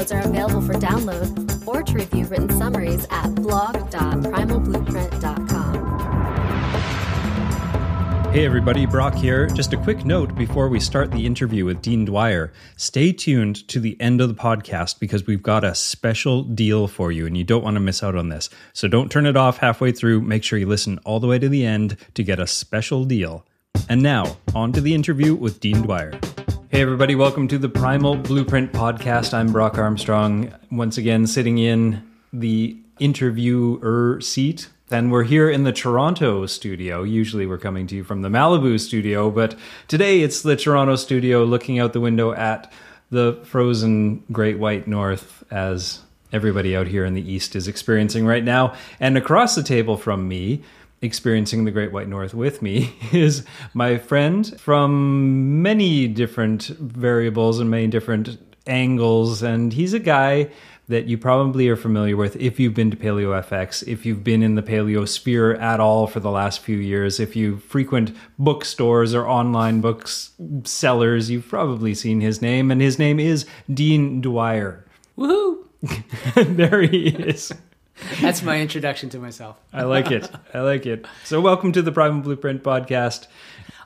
episodes are available for download or to review written summaries at blog.primalblueprint.com. Hey everybody, Brock here. Just a quick note before we start the interview with Dean Dwyer. Stay tuned to the end of the podcast because we've got a special deal for you and you don't want to miss out on this. So don't turn it off halfway through. Make sure you listen all the way to the end to get a special deal. And now, on to the interview with Dean Dwyer. Hey everybody, welcome to the Primal Blueprint podcast. I'm Brock Armstrong, once again sitting in the interviewer seat and we're here in the Toronto studio. Usually we're coming to you from the Malibu studio, but today it's the Toronto studio looking out the window at the frozen Great White North as everybody out here in the East is experiencing right now. And across the table from me, experiencing the Great White North with me, is my friend from many different variables and many different angles. And he's a guy that you probably are familiar with if you've been to Paleo FX, if you've been in the paleo sphere at all for the last few years, if you frequent bookstores or online books sellers, you've probably seen his name, and his name is Dean Dwyer. Woohoo! there he is. That's my introduction to myself. I like it. I like it. So, welcome to the Primal Blueprint podcast.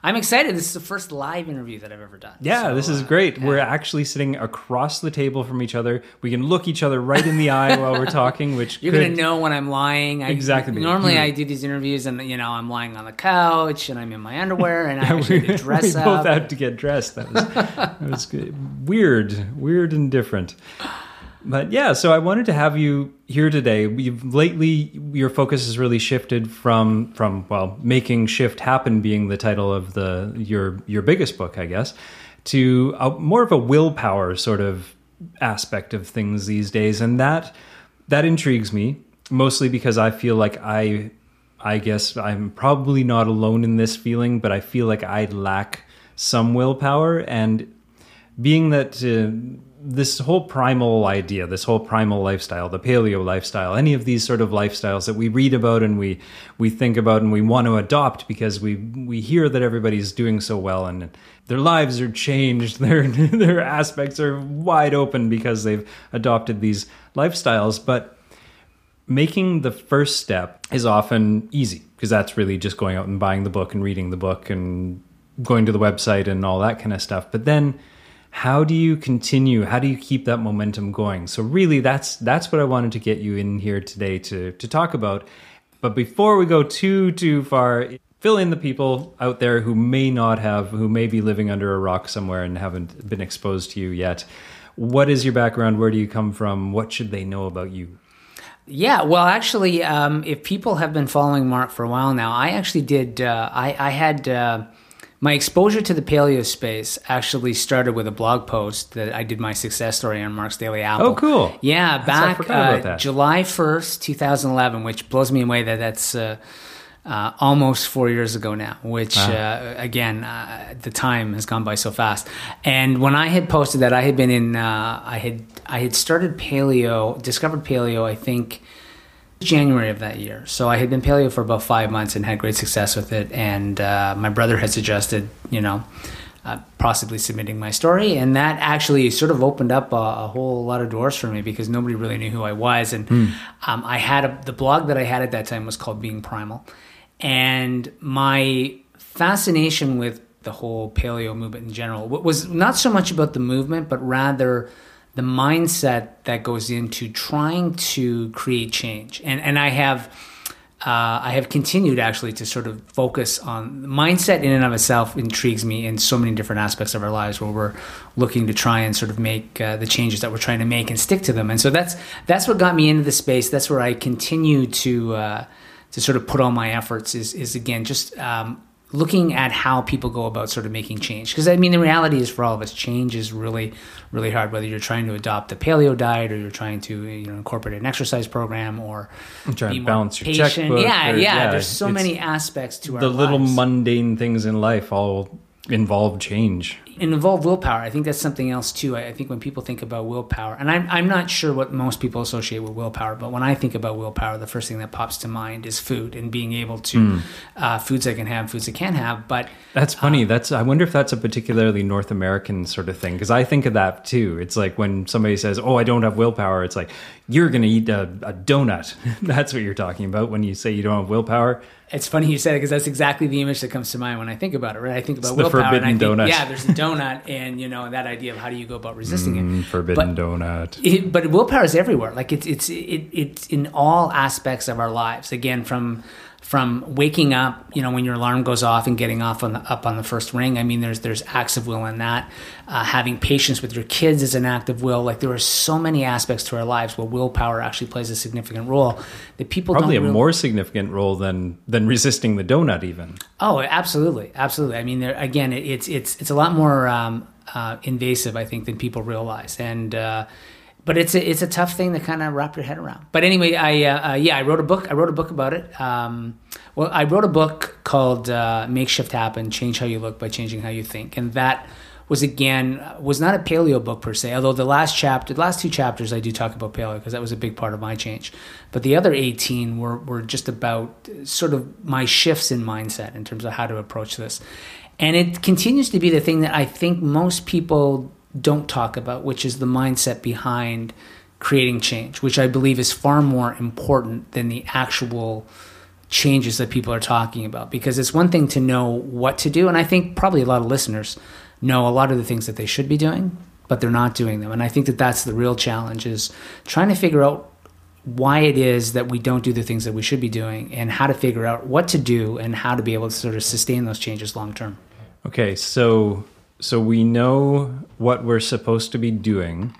I'm excited. This is the first live interview that I've ever done. Yeah, So, this is uh, great. yeah. We're actually sitting across the table from each other. We can look each other right in the eye while we're talking, which You're could, gonna know when I'm lying. I, Exactly. Normally, Hmm. I do these interviews, and you know, I'm lying on the couch, and I'm in my underwear, and I we, actually to dress we up. both had to get dressed. That was, that was good. weird, weird and different. But yeah, so I wanted to have you here today. We've lately your focus has really shifted from from well, making shift happen being the title of the your your biggest book, I guess, to a, more of a willpower sort of aspect of things these days, and that that intrigues me mostly because I feel like I I guess I'm probably not alone in this feeling, but I feel like I lack some willpower. And being that uh, this whole primal idea, this whole primal lifestyle, the paleo lifestyle, any of these sort of lifestyles that we read about and we we think about and we want to adopt because we we hear that everybody's doing so well and their lives are changed, their their aspects are wide open because they've adopted these lifestyles, but making the first step is often easy because that's really just going out and buying the book and reading the book and going to the website and all that kind of stuff. But then how do you continue? How do you keep that momentum going? So really that's that's what I wanted to get you in here today to to talk about. But before we go too too far, fill in the people out there who may not have who may be living under a rock somewhere and haven't been exposed to you yet. What is your background? Where do you come from? What should they know about you? Yeah, well, actually, um, if people have been following Mark for a while now, I actually did. Uh, I, I had uh, my exposure to the paleo space actually started with a blog post that I did my success story on Mark's Daily Apple. Oh, cool. Yeah, back uh. July first, two thousand eleven, which blows me away that that's. Uh, uh, almost four years ago now, which uh, again, uh, the time has gone by so fast. And when I had posted that, I had been in, uh, I had, I had started paleo, discovered paleo, I think January of that year. So I had been paleo for about five months and had great success with it. And uh, my brother had suggested, you know, uh, possibly submitting my story, and that actually sort of opened up a, a whole lot of doors for me because nobody really knew who I was. And um, I had a, the blog that I had at that time was called Being Primal, and my fascination with the whole paleo movement in general was not so much about the movement, but rather the mindset that goes into trying to create change. And and I have uh, I have continued actually to sort of focus on mindset in and of itself intrigues me in so many different aspects of our lives where we're looking to try and sort of make uh, the changes that we're trying to make and stick to them. And so that's that's what got me into the space. That's where I continue to uh, to sort of put all my efforts is is again just um, looking at how people go about sort of making change. Because I mean, the reality is for all of us, change is really, really hard. Whether you're trying to adopt the paleo diet or you're trying to you know incorporate an exercise program or trying be to balance your checkbook. Yeah, or- yeah, There's so many aspects to our The little lives. mundane things in life all involve change. and involve willpower. I think that's something else too. I, think when people think about willpower, and I'm I'm not sure what most people associate with willpower, but when I think about willpower, the first thing that pops to mind is food and being able to Hmm. uh, foods I can have, foods I can't have. But That's Uh, funny. That's I wonder if that's a particularly North American sort of thing because I think of that too. It's like when somebody says, "Oh, I don't have willpower," it's like you're going to eat a, a donut. that's what you're talking about when you say you don't have willpower. It's funny you said it because that's exactly the image that comes to mind when I think about it. Right? I think about It's the willpower, and I forbidden think, donut. yeah, there's a donut, and you know that idea of how do you go about resisting it. Mm, forbidden But- donut. It, but willpower is everywhere. Like it's it's it, it's in all aspects of our lives. Again, from from waking up, you know, when your alarm goes off and getting off on the, up on the first ring. I mean, there's there's acts of will in that. Uh, having patience with your kids is an act of will. Like there are so many aspects to our lives where willpower actually plays a significant role that people Probably a more significant role than than resisting the donut even. Oh, absolutely, absolutely. I mean, there again, it, it's it's it's a lot more um, uh, invasive, I think, than people realize, and uh, but it's a it's a tough thing to kind of wrap your head around. But anyway, I uh, uh, yeah, I wrote a book. I wrote a book about it. Um, well, I wrote a book called uh, "Make Shift Happen: Change How You Look by Changing How You Think," and that was again was not a paleo book per se. Although the last chapter, the last two chapters, I do talk about paleo because that was a big part of my change. But the other eighteen were were just about sort of my shifts in mindset in terms of how to approach this, and it continues to be the thing that I think most people don't talk about, which is the mindset behind creating change, which I believe is far more important than the actual changes that people are talking about. Because it's one thing to know what to do and i think probably a lot of listeners know a lot of the things that they should be doing but they're not doing them. And i think that that's the real challenge is trying to figure out why it is that we don't do the things that we should be doing and how to figure out what to do and how to be able to sort of sustain those changes long term. Okay, so so we know what we're supposed to be doing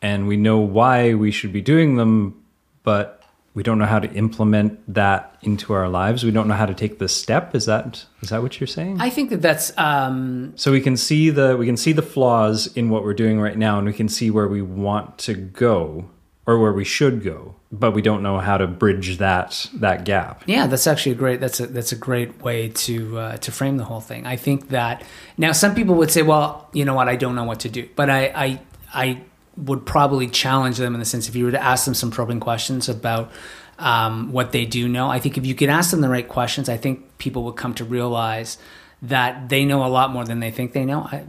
and we know why we should be doing them, but we don't know how to implement that into our lives. We don't know how to take the step. Is that is that what you're saying? i think that that's um, so we can see the we can see the flaws in what we're doing right now and we can see where we want to go or where we should go, but we don't know how to bridge that that gap. Yeah, that's actually a great. That's a that's a great way to uh, to frame the whole thing. I think that now some people would say, well, you know what, I don't know what to do, but I I I would probably challenge them in the sense if you were to ask them some probing questions about um, what they do know. I think if you could ask them the right questions, I think people would come to realize that they know a lot more than they think they know. I,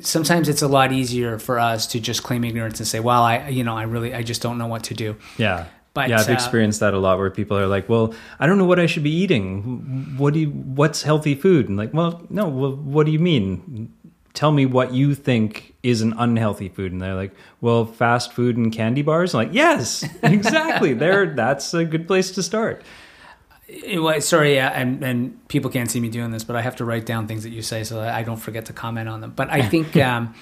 sometimes it's a lot easier for us to just claim ignorance and say, well, I you know I really I just don't know what to do. Yeah. But, yeah, I've uh, experienced that a lot where people are like, "Well, I don't know what I should be eating. What do you what's healthy food?" And like, "Well, no, well, what do you mean? Tell me what you think is an unhealthy food." And they're like, "Well, fast food and candy bars." I'm like, "Yes, exactly. there that's a good place to start." Sorry, uh, and, and people can't see me doing this, but I have to write down things that you say so that I don't forget to comment on them. But I think, um,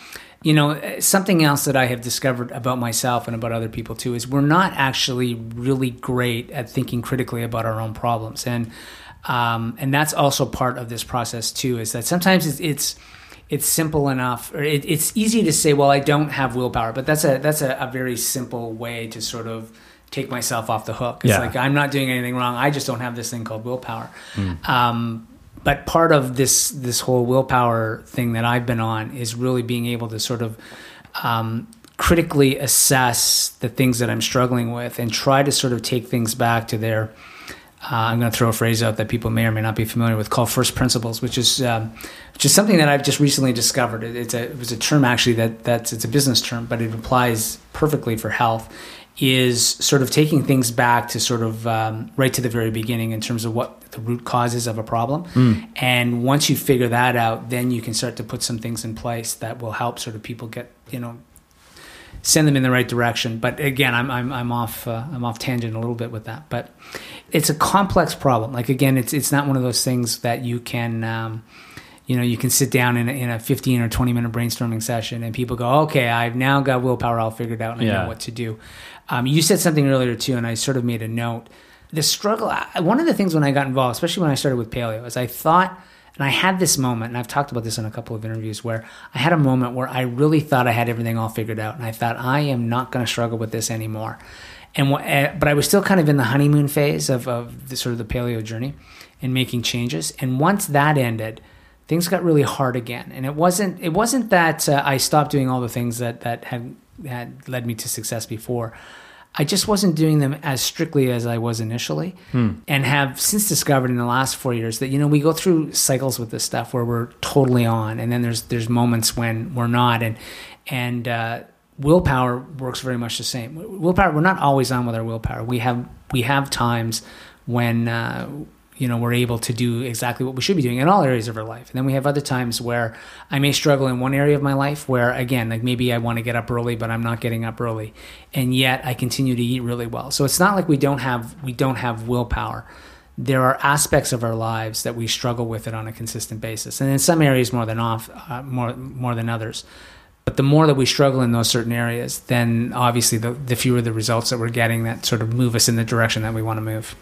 you know, something else that I have discovered about myself and about other people too is we're not actually really great at thinking critically about our own problems, and um, and that's also part of this process too. Is that sometimes it's, it's it's simple enough or it, it's easy to say well i don't have willpower but that's a that's a, a very simple way to sort of take myself off the hook it's Yeah. like i'm not doing anything wrong i just don't have this thing called willpower um, but part of this this whole willpower thing that i've been on is really being able to sort of um, critically assess the things that i'm struggling with and try to sort of take things back to their uh, I'm going to throw a phrase out that people may or may not be familiar with, called first principles, which is um, which is something that I've just recently discovered. It, it's a it was a term actually that that's it's a business term, but it applies perfectly for health. Is sort of taking things back to sort of um, right to the very beginning in terms of what the root causes of a problem, and once you figure that out, then you can start to put some things in place that will help sort of people get you know send them in the right direction. But again, I'm I'm I'm off uh, I'm off tangent a little bit with that. But it's a complex problem. Like again, it's it's not one of those things that you can. Um, you know, you can sit down in a, in a 15 or 20 minute brainstorming session and people go, okay, I've now got willpower all figured out and I know what to do. Um, you said something earlier too, and I sort of made a note the struggle. One of the things when I got involved, especially when I started with paleo, is I thought, and I had this moment, and I've talked about this in a couple of interviews, where I had a moment where I really thought I had everything all figured out, and I thought I am not going to struggle with this anymore. And wha- eh, but I was still kind of in the honeymoon phase of of the sort of the paleo journey and making changes. And once that ended, things got really hard again. And it wasn't it wasn't that uh, I stopped doing all the things that that had had led me to success before. I just wasn't doing them as strictly as I was initially, and have since discovered in the last four years that you know we go through cycles with this stuff where we're totally on, and then there's there's moments when we're not, and and uh, willpower works very much the same. Willpower, we're not always on with our willpower. We have we have times when uh, you know we're able to do exactly what we should be doing in all areas of our life. And then we have other times where i may struggle in one area of my life where again like maybe i want to get up early but i'm not getting up early. And yet i continue to eat really well. So it's not like we don't have we don't have willpower. There are aspects of our lives that we struggle with it on a consistent basis. And in some areas more than off uh, more more than others. But the more that we struggle in those certain areas then obviously the, the fewer the results that we're getting that sort of move us in the direction that we want to move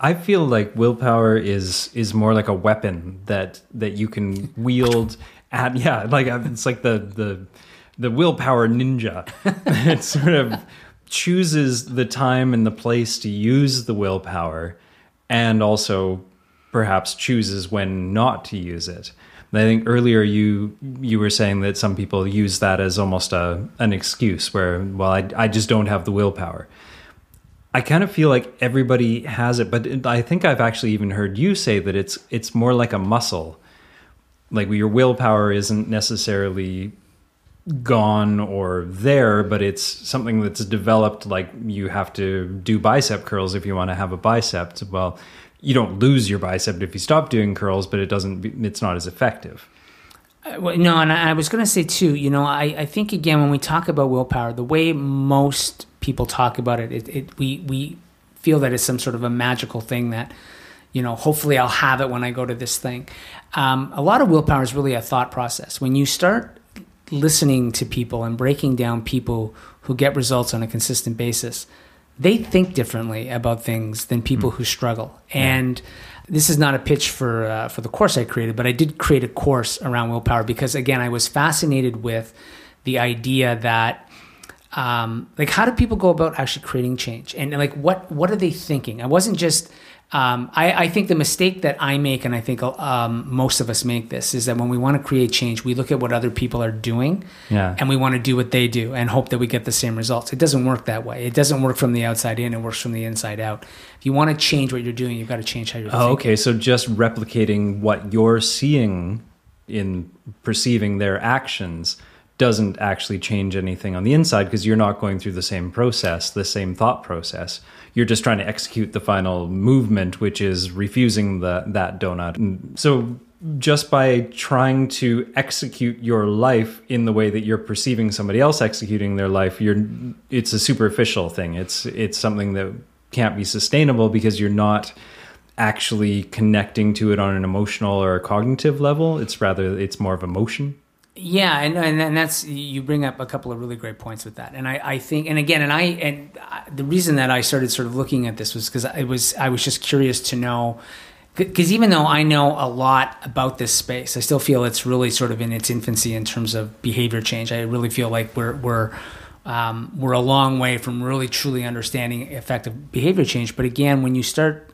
I feel like willpower is is more like a weapon that that you can wield at yeah like uh, it's like the the the willpower ninja. it sort of chooses the time and the place to use the willpower, and also perhaps chooses when not to use it. I think earlier you you were saying that some people use that as almost a an excuse where well I I just don't have the willpower. I kind of feel like everybody has it, but I think I've actually even heard you say that it's it's more like a muscle. Like your willpower isn't necessarily gone or there, but it's something that's developed. Like you have to do bicep curls if you want to have a bicep. Well, you don't lose your bicep if you stop doing curls, but it doesn't. It's not as effective. Uh, well, no, and I I was going to say too. You know, I, I think again when we talk about willpower, the way most people talk about it, it, it we we feel that it's some sort of a magical thing that, you know, hopefully I'll have it when I go to this thing. Um, a lot of willpower is really a thought process. When you start listening to people and breaking down people who get results on a consistent basis, they think differently about things than people who struggle. And this is not a pitch for uh, for the course I created, but I did create a course around willpower because again, I was fascinated with the idea that um, like how do people go about actually creating change and like what what are they thinking? I wasn't just um, I, I think the mistake that I make, and I think um, most of us make this, is that when we want to create change, we look at what other people are doing, Yeah. and we want to do what they do and hope that we get the same results. It doesn't work that way. It doesn't work from the outside in. It works from the inside out. If you want to change what you're doing, you've got to change how you're Oh, okay. So just replicating what you're seeing in perceiving their actions doesn't actually change anything on the inside because you're not going through the same process, the same thought process. You're just trying to execute the final movement, which is refusing the that donut. Mm, so just by trying to execute your life in the way that you're perceiving somebody else executing their life, you're it's a superficial thing. It's it's something that can't be sustainable because you're not actually connecting to it on an emotional or a cognitive level. It's rather it's more of emotion. Yeah, and, and and that's you bring up a couple of really great points with that, and I, I think, and again, and I and I, the reason that I started sort of looking at this was because it was I was just curious to know, because even though I know a lot about this space, I still feel it's really sort of in its infancy in terms of behavior change. I really feel like we're we're um, we're a long way from really truly understanding effective behavior change. But again, when you start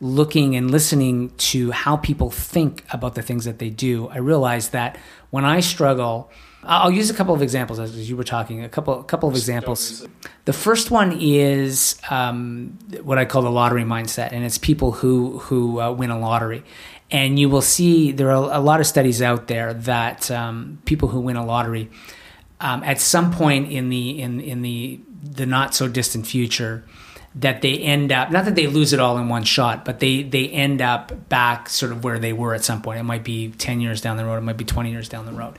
looking and listening to how people think about the things that they do, I realize that when I struggle, I'll use a couple of examples as you were talking. A couple, a couple of examples. The first one is um, what I call the lottery mindset, and it's people who who uh, win a lottery. And you will see there are a lot of studies out there that um, people who win a lottery, um, at some point in the in in the the not so distant future, that they end up not that they lose it all in one shot, but they they end up back sort of where they were at some point. It might be ten years down the road, it might be twenty years down the road.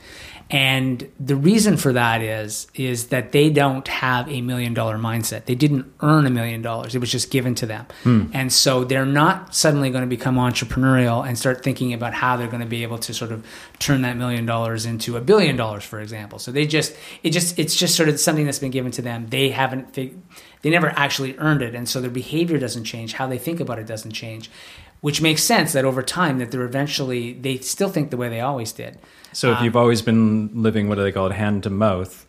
And the reason for that is is that they don't have a million dollar mindset. They didn't earn a million dollars. It was just given to them. Hmm. And so they're not suddenly going to become entrepreneurial and start thinking about how they're going to be able to sort of turn that million dollars into a billion dollars, for example. So they just it just it's just sort of something that's been given to them. They haven't fig- they never actually earned it, and so their behavior doesn't change. How they think about it doesn't change, which makes sense that over time that they're eventually they still think the way they always did. So if Um, you've always been living what do they call it, hand to mouth,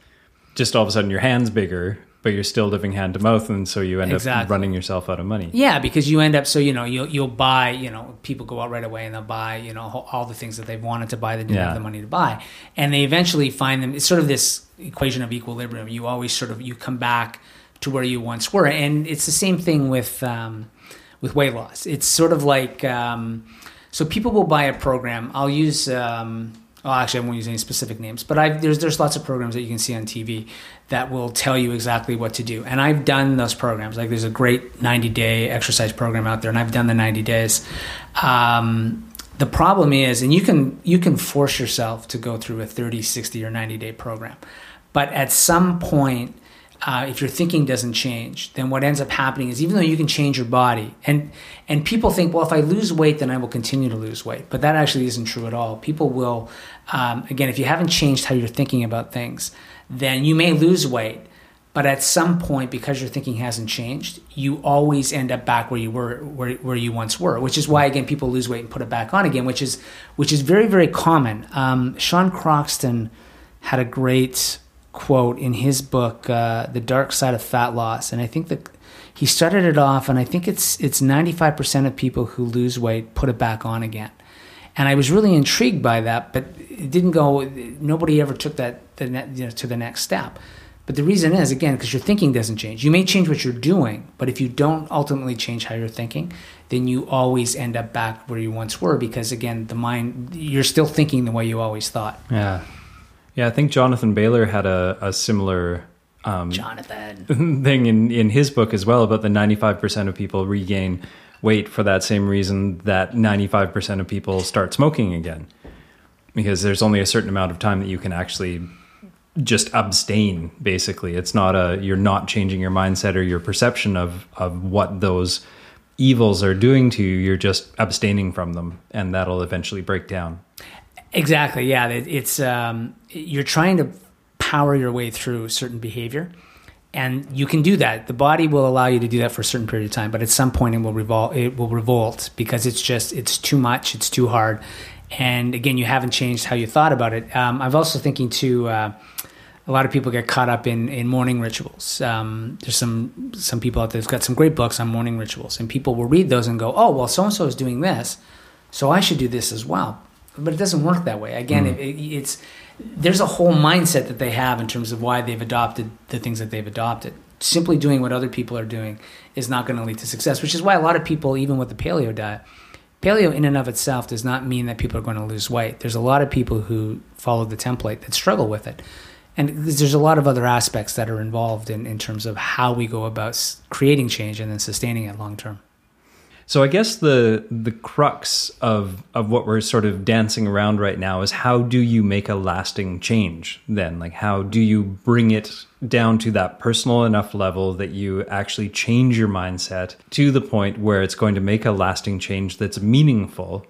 just all of a sudden your hand's bigger, but you're still living hand to mouth, and so you end up running yourself out of money. Yeah, because you end up so you know you'll you'll buy you know people go out right away and they'll buy you know all the things that they've wanted to buy they didn't Yeah. have the money to buy, and they eventually find them. It's sort of this equation of equilibrium. You always sort of you come back to where you once were, and it's the same thing with um, with weight loss. It's sort of like um, so people will buy a program. I'll use. Um, well, actually, I won't use any specific names, but I've, there's there's lots of programs that you can see on TV that will tell you exactly what to do. And I've done those programs. Like there's a great 90 day exercise program out there, and I've done the 90 days. Um, the problem is, and you can you can force yourself to go through a 30, 60, or 90 day program, but at some point, uh, if your thinking doesn't change, then what ends up happening is even though you can change your body, and and people think, well, if I lose weight, then I will continue to lose weight, but that actually isn't true at all. People will, um, again, if you haven't changed how you're thinking about things, then you may lose weight, but at some point, because your thinking hasn't changed, you always end up back where you were, where, where you once were. Which is why, again, people lose weight and put it back on again, which is which is very very common. Um, Sean Croxton had a great quote in his book, uh, "The Dark Side of Fat Loss," and I think that he started it off, and I think it's it's ninety five percent of people who lose weight put it back on again. And I was really intrigued by that, but it didn't go. Nobody ever took that the ne- you know, to the next step. But the reason is again because your thinking doesn't change. You may change what you're doing, but if you don't ultimately change how you're thinking, then you always end up back where you once were. Because again, the mind you're still thinking the way you always thought. Yeah, yeah. I think Jonathan Bailor had a, a similar um, Jonathan. thing in in his book as well about the ninety five percent of people regain weight for that same reason that ninety five percent of people start smoking again, because there's only a certain amount of time that you can actually just abstain basically it's not a you're not changing your mindset or your perception of of what those evils are doing to you you're just abstaining from them and that'll eventually break down Exactly. Yeah. It- It's um, you're trying to power your way through certain behavior, and you can do that. The body will allow you to do that for a certain period of time, but at some point it will revolt. It will revolt because it's just it's too much. It's too hard, and again, you haven't changed how you thought about it. Um, I'm also thinking too. Uh, a lot of people get caught up in, in morning rituals. Um, there's some some people out there who've got some great books on morning rituals, and people will read those and go, "Oh, well, so and so is doing this, so I should do this as well." But it doesn't work that way. Again, mm. it, it, it's there's a whole mindset that they have in terms of why they've adopted the things that they've adopted. Simply doing what other people are doing is not going to lead to success, which is why a lot of people, even with the paleo diet, paleo in and of itself does not mean that people are going to lose weight. There's a lot of people who follow the template that struggle with it. And there's a lot of other aspects that are involved in, in terms of how we go about creating change and then sustaining it long term. So I guess the the crux of of what we're sort of dancing around right now is how do you make a lasting change then? Like how do you bring it down to that personal enough level that you actually change your mindset to the point where it's going to make a lasting change that's meaningful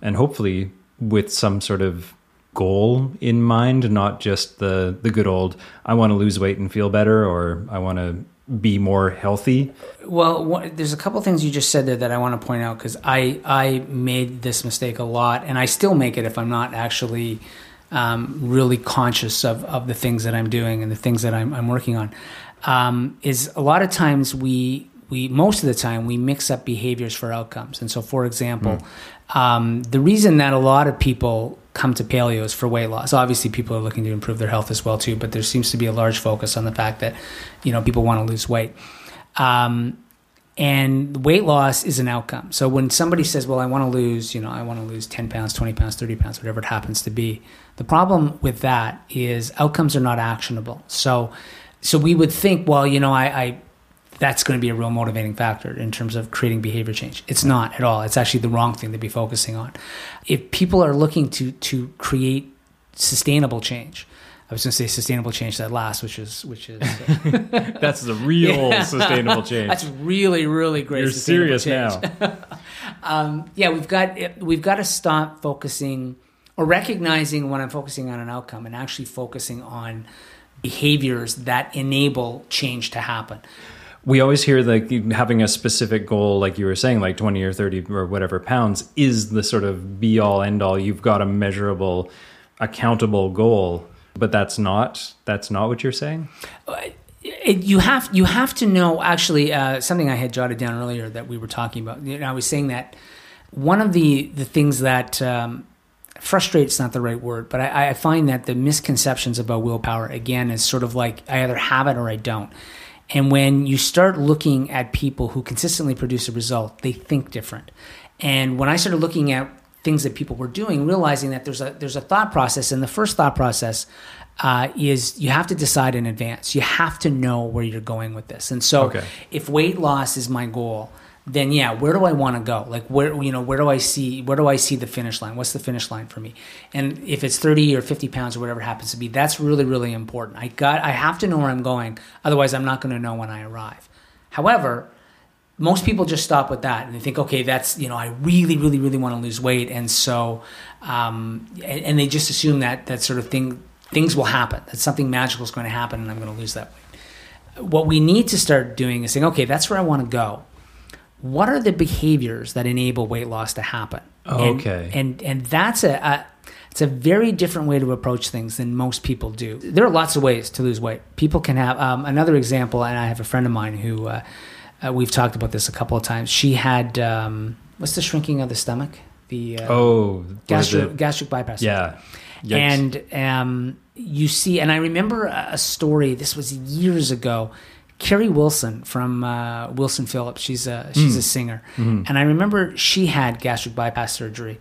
and hopefully with some sort of goal in mind, not just the the good old I want to lose weight and feel better or I want to be more healthy. Well, what, there's a couple things you just said there that I want to point out because I I made this mistake a lot, and I still make it if I'm not actually um, really conscious of of the things that I'm doing and the things that I'm, I'm working on. Um, is a lot of times we we most of the time we mix up behaviors for outcomes, and so for example, um, the reason that a lot of people come to paleo is for weight loss. Obviously, people are looking to improve their health as well too, but there seems to be a large focus on the fact that you know people want to lose weight. Um, and weight loss is an outcome. So when somebody says, "Well, I want to lose," you know, I want to lose ten pounds, twenty pounds, thirty pounds, whatever it happens to be, the problem with that is outcomes are not actionable. So, so we would think, well, you know, I, I that's going to be a real motivating factor in terms of creating behavior change. It's not at all. It's actually the wrong thing to be focusing on. If people are looking to to create sustainable change, I was going to say sustainable change that lasts, which is which is That's the real Yeah. sustainable change. That's really really great. You're serious change. now. um, yeah, we've got we've got to stop focusing or recognizing when I'm focusing on an outcome and actually focusing on behaviors that enable change to happen. We always hear like having a specific goal, like you were saying, like 20 or 30 or whatever pounds is the sort of be all end all. You've got a measurable, accountable goal, but that's not, that's not what you're saying. You have you have to know actually uh, something I had jotted down earlier that we were talking about. Know, I was saying that one of the the things that um, frustrates not the right word, but I, I find that the misconceptions about willpower again is sort of like I either have it or I don't. And when you start looking at people who consistently produce a result, they think different. And when I started looking at things that people were doing, realizing that there's a there's a thought process, and the first thought process uh, is you have to decide in advance. You have to know where you're going with this. And so, Okay. if weight loss is my goal, then yeah, where do I want to go? Like where you know where do I see where do I see the finish line? What's the finish line for me? And if it's thirty or fifty pounds or whatever happens to be, that's really really important. I got I have to know where I'm going. Otherwise, I'm not going to know when I arrive. However, most people just stop with that and they think, okay, that's you know, I really, really, really want to lose weight, and so, um, and, and they just assume that that sort of thing, things will happen, that something magical is going to happen, and I'm going to lose that weight. What we need to start doing is saying, okay, that's where I want to go. What are the behaviors that enable weight loss to happen? And- Okay. and and that's a, a it's a very different way to approach things than most people do. There are lots of ways to lose weight. People can have um, another example, and I have a friend of mine who uh, uh, we've talked about this a couple of times. She had um, what's the shrinking of the stomach? The uh, Oh, gastric, gastric bypass. yeah. Yikes. And um, you see, and I remember a story. This was years ago. Carnie Wilson from uh, Wilson Phillips. She's a she's a singer, and I remember she had gastric bypass surgery,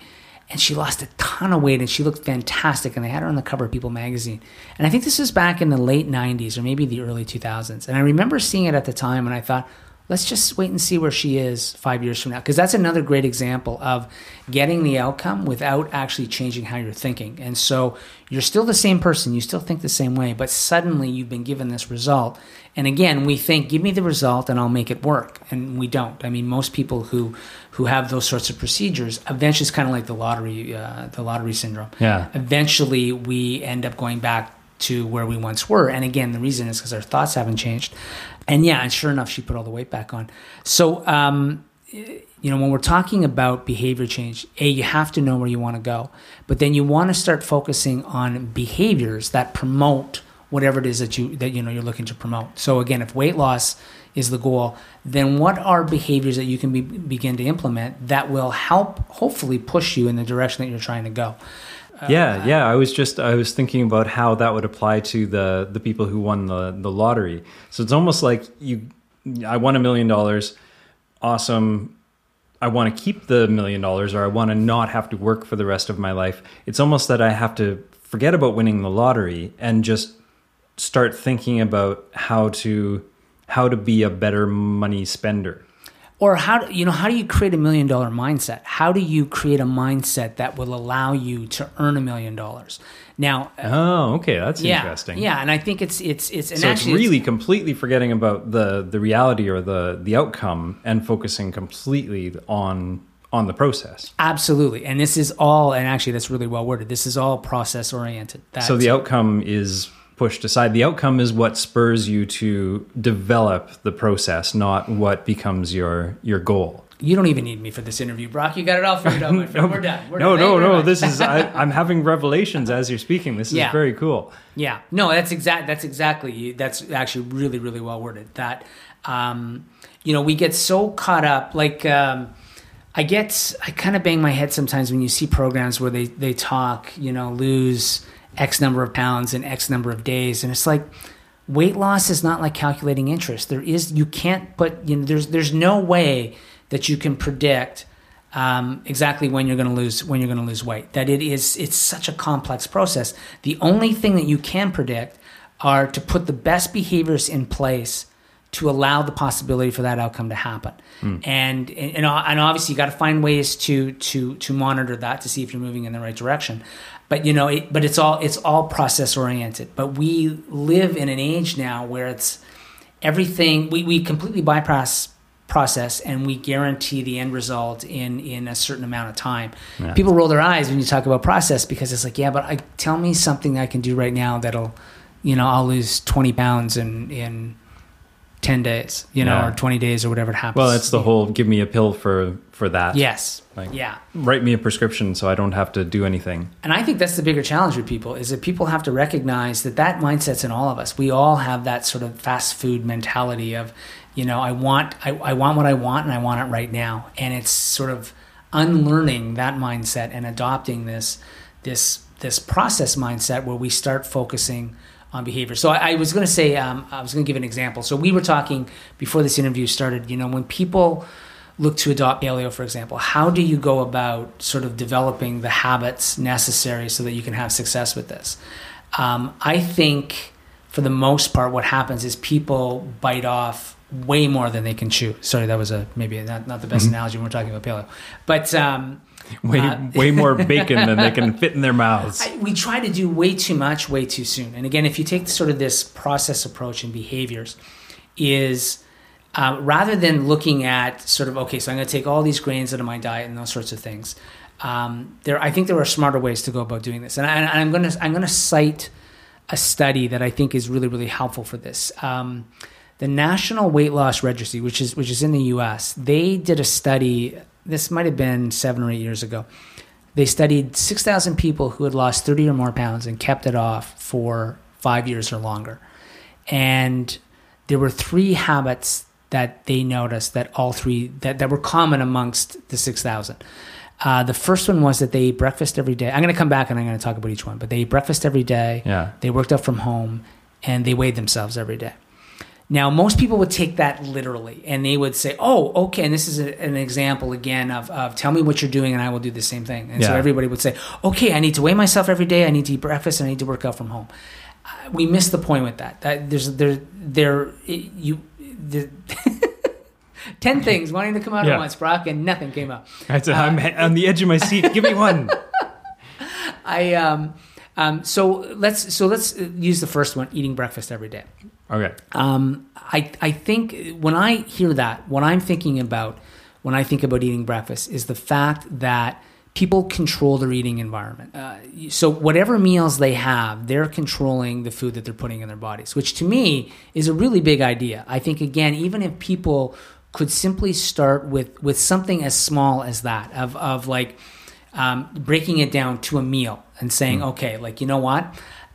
and she lost a ton of weight, and she looked fantastic. And they had her on the cover of People magazine. And I think this was back in the late '90s or maybe the early 2000s. And I remember seeing it at the time, and I thought, let's just wait and see where she is five years from now because that's another great example of getting the outcome without actually changing how you're thinking and so you're still the same person you still think the same way but suddenly you've been given this result and again we think give me the result and i'll make it work and we don't i mean most people who who have those sorts of procedures eventually it's kind of like the lottery uh, the lottery syndrome Yeah. eventually we end up going back to where we once were. And again, the reason is because our thoughts haven't changed. And yeah, and sure enough, she put all the weight back on. So, um, you know, when we're talking about behavior change, A, you have to know where you want to go. But then you want to start focusing on behaviors that promote whatever it is that you that you know you're looking to promote. So again, if weight loss is the goal, then what are behaviors that you can be, begin to implement that will help hopefully push you in the direction that you're trying to go? Uh, yeah, yeah. I was just I was thinking about how that would apply to the the people who won the the lottery. So it's almost like you, I won a million dollars, awesome. I want to keep the million dollars, or I want to not have to work for the rest of my life. It's almost that I have to forget about winning the lottery and just start thinking about how to how to be a better money spender. or how do, you know how do you create a million dollar mindset how do you create a mindset that will allow you to earn a million dollars now uh, Oh, okay, that's yeah interesting. yeah and i think it's it's it's so it's actually really completely forgetting about the the reality or the the outcome and focusing completely on on the process. absolutely and this is all and actually that's really well worded this is all process oriented so the outcome is pushed aside. The outcome is what spurs you to develop the process, not what becomes your your goal. you don't even need me for this interview brock you got it all figured out my friend. we're done we're no, done. No, no. This is I, I'm having revelations as you're speaking. This is Yeah. very cool. Yeah, no, that's exact. That's exactly. That's actually really, really well worded. That, um, you know, we get so caught up. Like, um, I get, I kind of bang my head sometimes when you see programs where they they talk, you know, lose X number of pounds in X number of days, and it's like weight loss is not like calculating interest. There is you can't put you know there's there's no way that you can predict um, exactly when you're going to lose when you're going to lose weight. That it is it's such a complex process. The only thing that you can predict are to put the best behaviors in place to allow the possibility for that outcome to happen. Hmm. And, and and obviously you got to find ways to to to monitor that to see if you're moving in the right direction. But you know, it, but it's all it's all process oriented. But we live in an age now where it's everything we, we completely bypass process and we guarantee the end result in in a certain amount of time. Yeah. People roll their eyes when you talk about process because it's like, yeah, but I tell me something I can do right now that'll, you know, I'll lose twenty pounds in in 10 days, you know, Yeah. or 20 days or whatever it happens. Well, it's the whole give me a pill for for that. Yes. Like- yeah. Write me a prescription so I don't have to do anything. And I think that's the bigger challenge with people is that people have to recognize that that mindset's in all of us. We all have that sort of fast food mentality of, you know, I want I, I want what I want and I want it right now. And it's sort of unlearning that mindset and adopting this this this process mindset where we start focusing on behavior. So I, I was going to say um, I was going to give an example. So we were talking before this interview started. You know, when people look to adopt paleo, for example, how do you go about sort of developing the habits necessary so that you can have success with this? Um, I think for the most part, what happens is people bite off way more than they can chew. Sorry, that was a maybe not, not the best analogy when we're talking about paleo, but um, Way Uh, way more bacon than they can fit in their mouths. I, we try to do way too much, way too soon. And again, if you take sort of this process approach and behaviors, is uh, rather than looking at sort of okay, so I'm going to take all these grains out of my diet and those sorts of things. Um, there, I think there are smarter ways to go about doing this, and, I, and I'm going to I'm going to cite a study that I think is really really helpful for this. Um, the National Weight Loss Registry, which is which is in the U.S., they did a study. This might have been seven or eight years ago. They studied 6,000 people who had lost 30 or more pounds and kept it off for five years or longer. And there were three habits that they noticed that all three that, that were common amongst the 6,000. Uh, the first one was that they ate breakfast every day. I'm going to come back and I'm going to talk about each one, but they ate breakfast every day. Yeah. They worked out from home and they weighed themselves every day. Now, most people would take that literally and they would say, oh, okay. And this is a, an example again of, of tell me what you're doing and I will do the same thing. And so everybody would say, okay, I need to weigh myself every day. I need to eat breakfast and I need to work out from home. Uh, We missed the point with that. That there's there there you the, ten things wanting to come out Yeah. at once, Brock, and nothing came out. I said, I'm on the edge of my seat. Give me one. I um um so let's so let's use the first one, eating breakfast every day. Okay. Um, I I think when I hear that, what I'm thinking about when I think about eating breakfast is the fact that people control their eating environment. Uh, so whatever meals they have, they're controlling the food that they're putting in their bodies, which to me is a really big idea. I think again, even if people could simply start with with something as small as that of of like um, breaking it down to a meal and saying, okay, like, you know what?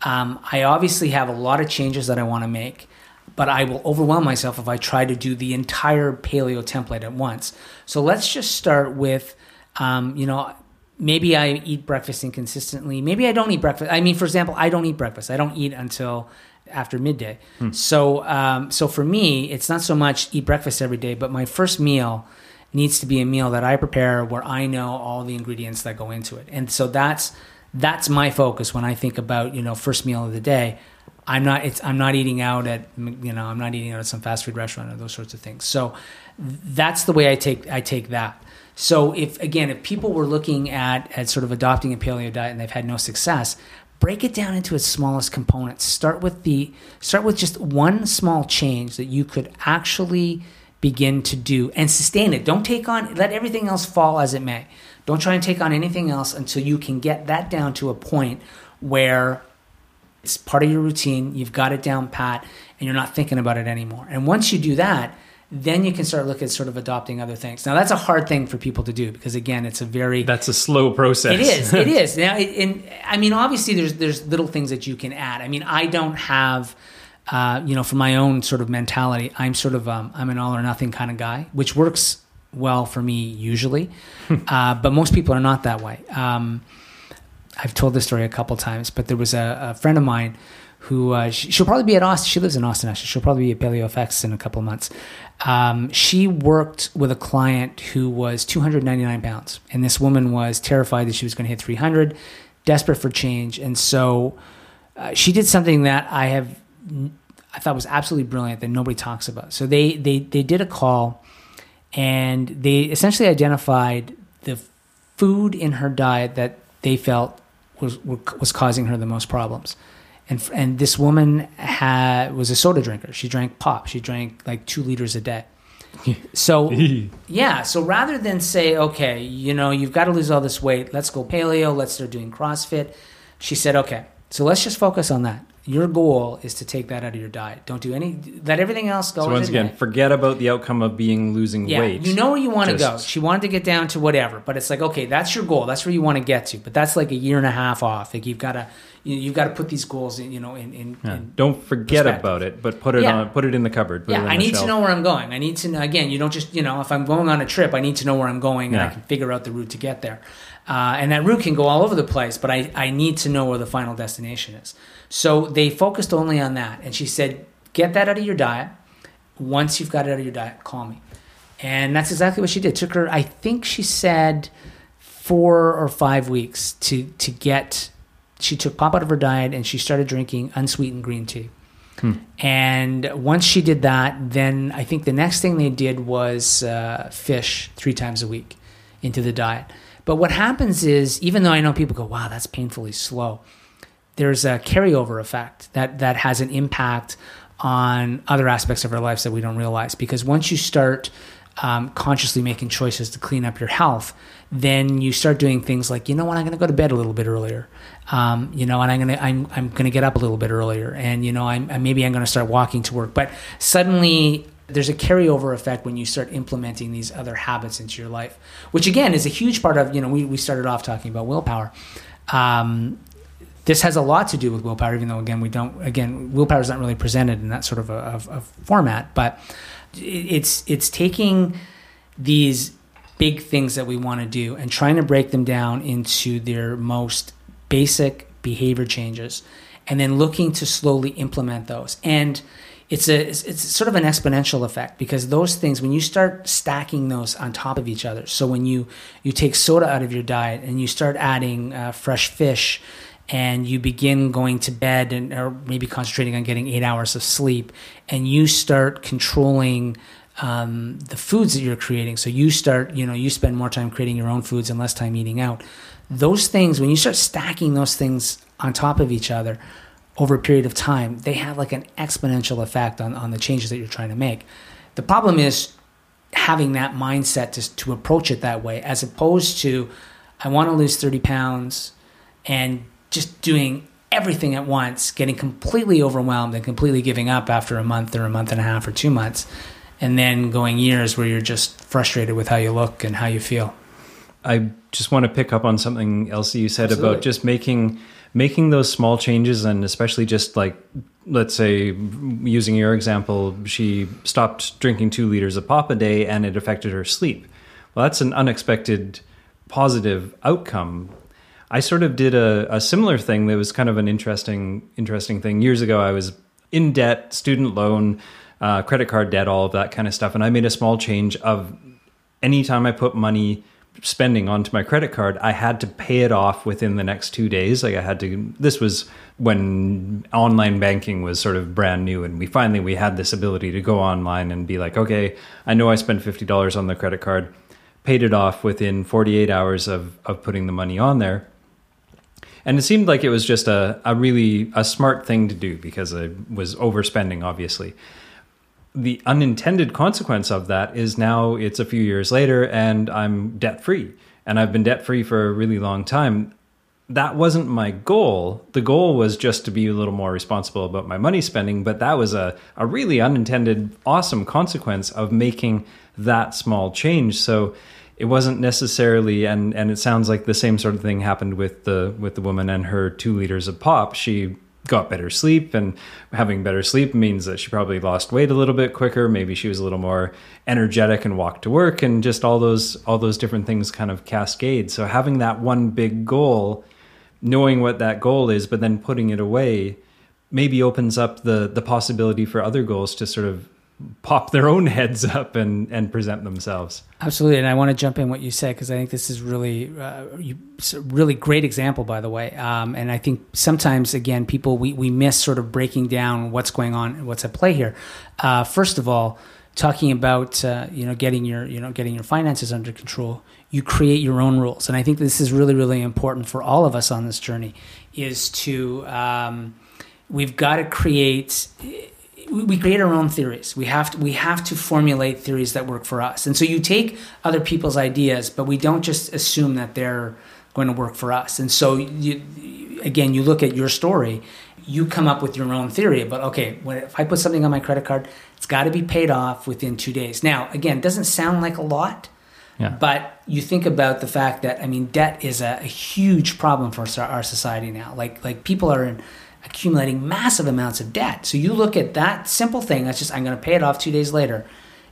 Um, I obviously have a lot of changes that I want to make, but I will overwhelm myself if I try to do the entire paleo template at once. So let's just start with, um, you know, maybe I eat breakfast inconsistently. Maybe I don't eat breakfast. I mean, for example, I don't eat breakfast. I don't eat until after midday. So, um, so for me, it's not so much eat breakfast every day, but my first meal needs to be a meal that I prepare where I know all the ingredients that go into it. And so that's that's my focus when I think about, you know, first meal of the day. I'm not it's I'm not eating out at you know, I'm not eating out at some fast food restaurant or those sorts of things. So that's the way I take I take that. So if again, if people were looking at at sort of adopting a paleo diet and they've had no success, break it down into its smallest components. Start with the start with just one small change that you could actually begin to do and sustain it. Don't take on let everything else fall as it may. Don't try and take on anything else until you can get that down to a point where it's part of your routine, you've got it down pat and you're not thinking about it anymore. And once you do that, then you can start looking at sort of adopting other things. Now that's a hard thing for people to do because again, it's a very That's a slow process. it is. It is. Now, it, and I mean, obviously, there's there's little things that you can add. I mean, I don't have, uh, you know, for my own sort of mentality, I'm sort of um, I'm an all or nothing kind of guy, which works well for me usually, uh, but most people are not that way. Um, I've told this story a couple times, but there was a, a friend of mine who uh, she, she'll probably be at Austin. She lives in Austin actually. She'll probably be at Paleo FX in a couple of months. Um, she worked with a client who was 299 pounds, and this woman was terrified that she was going to hit 300, desperate for change, and so uh, she did something that I have I thought was absolutely brilliant that nobody talks about. So they they they did a call, and they essentially identified the food in her diet that they felt was was causing her the most problems. And and this woman had was a soda drinker. She drank pop. She drank like two liters a day. So yeah, so rather than say, okay, you know, you've got to lose all this weight, let's go paleo, let's start doing CrossFit. She said, okay, so let's just focus on that. Your goal is to take that out of your diet. Don't do any. Let everything else go. So once again, forget about the outcome of being losing yeah, weight. you know where you want to go. She wanted to get down to whatever, but it's like okay, that's your goal. That's where you want to get to. But that's like a year and a half off. Like you've got to, you, you've got to put these goals in. You know, in in, Yeah. in Don't forget about it, but put it Yeah. on. Put it in the cupboard. Yeah, I need to know where I'm going. I need to know again. You don't just you know if I'm going on a trip, I need to know where I'm going and I can figure out the route to get there. Uh, and that route can go all over the place, but I, I need to know where the final destination is. So they focused only on that, and she said, "Get that out of your diet. Once you've got it out of your diet, call me." And that's exactly what she did. took her, I think she said, four or five weeks to to get. She took pop out of her diet and she started drinking unsweetened green tea. And once she did that, then I think the next thing they did was uh, fish three times a week into the diet. But what happens is, even though I know people go, "Wow, that's painfully slow," there's a carryover effect that that has an impact on other aspects of our lives that we don't realize. Because once you start um, consciously making choices to clean up your health, then you start doing things like, you know what, I'm going to go to bed a little bit earlier, um, you know, and I'm going to I'm I'm going to get up a little bit earlier, and you know, I'm maybe I'm going to start walking to work. But suddenly. There's a carryover effect when you start implementing these other habits into your life, which again is a huge part of, you know, we, we started off talking about willpower. Um, this has a lot to do with willpower, even though again we don't. Again, willpower is not really presented in that sort of a of, format, but it's it's taking these big things that we want to do and trying to break them down into their most basic behavior changes, and then looking to slowly implement those. And it's a it's, it's sort of an exponential effect because those things when you start stacking those on top of each other. So when you you take soda out of your diet and you start adding uh, fresh fish and you begin going to bed and or maybe concentrating on getting eight hours of sleep and you start controlling um, the foods that you're creating. So you start you know you spend more time creating your own foods and less time eating out. Those things when you start stacking those things on top of each other over a period of time they have like an exponential effect on, on the changes that you're trying to make. The problem is having that mindset to, to approach it that way as opposed to i want to lose 30 pounds and just doing everything at once, getting completely overwhelmed and completely giving up after a month or a month and a half or two months, and then going years where you're just frustrated with how you look and how you feel. I just want to pick up on something else that you said Absolutely. about just making making those small changes and especially just like let's say using your example she stopped drinking 2 liters of pop a day and it affected her sleep well that's an unexpected positive outcome i sort of did a, a similar thing that was kind of an interesting interesting thing years ago i was in debt student loan uh, credit card debt all of that kind of stuff and i made a small change of anytime I put money spending onto my credit card, I had to pay it off within the next two days. Like I had to. This was when online banking was sort of brand new, and we finally we had this ability to go online and be like, okay, I know I spent fifty dollars on the credit card, paid it off within forty eight hours of of putting the money on there. And it seemed like it was just a, a really a smart thing to do because I was overspending, obviously the unintended consequence of that is now it's a few years later and I'm debt free. And I've been debt free for a really long time. That wasn't my goal. The goal was just to be a little more responsible about my money spending, but that was a, a really unintended, awesome consequence of making that small change. So it wasn't necessarily and and it sounds like the same sort of thing happened with the with the woman and her two liters of pop. She got better sleep and having better sleep means that she probably lost weight a little bit quicker maybe she was a little more energetic and walked to work and just all those all those different things kind of cascade so having that one big goal knowing what that goal is but then putting it away maybe opens up the the possibility for other goals to sort of pop their own heads up and and present themselves Absolutely, and I want to jump in what you said because I think this is really, uh, you, really great example, by the way. Um, and I think sometimes, again, people we, we miss sort of breaking down what's going on, and what's at play here. Uh, first of all, talking about uh, you know getting your you know getting your finances under control, you create your own rules, and I think this is really really important for all of us on this journey. Is to um, we've got to create we create our own theories. We have to we have to formulate theories that work for us. And so you take other people's ideas, but we don't just assume that they're going to work for us. And so you again, you look at your story. you come up with your own theory about okay, if I put something on my credit card, it's got to be paid off within two days. Now, again, it doesn't sound like a lot, Yeah. but you think about the fact that I mean, debt is a, a huge problem for our our society now. Like like people are in, accumulating massive amounts of debt. So you look at that simple thing. That's just I'm going to pay it off two days later.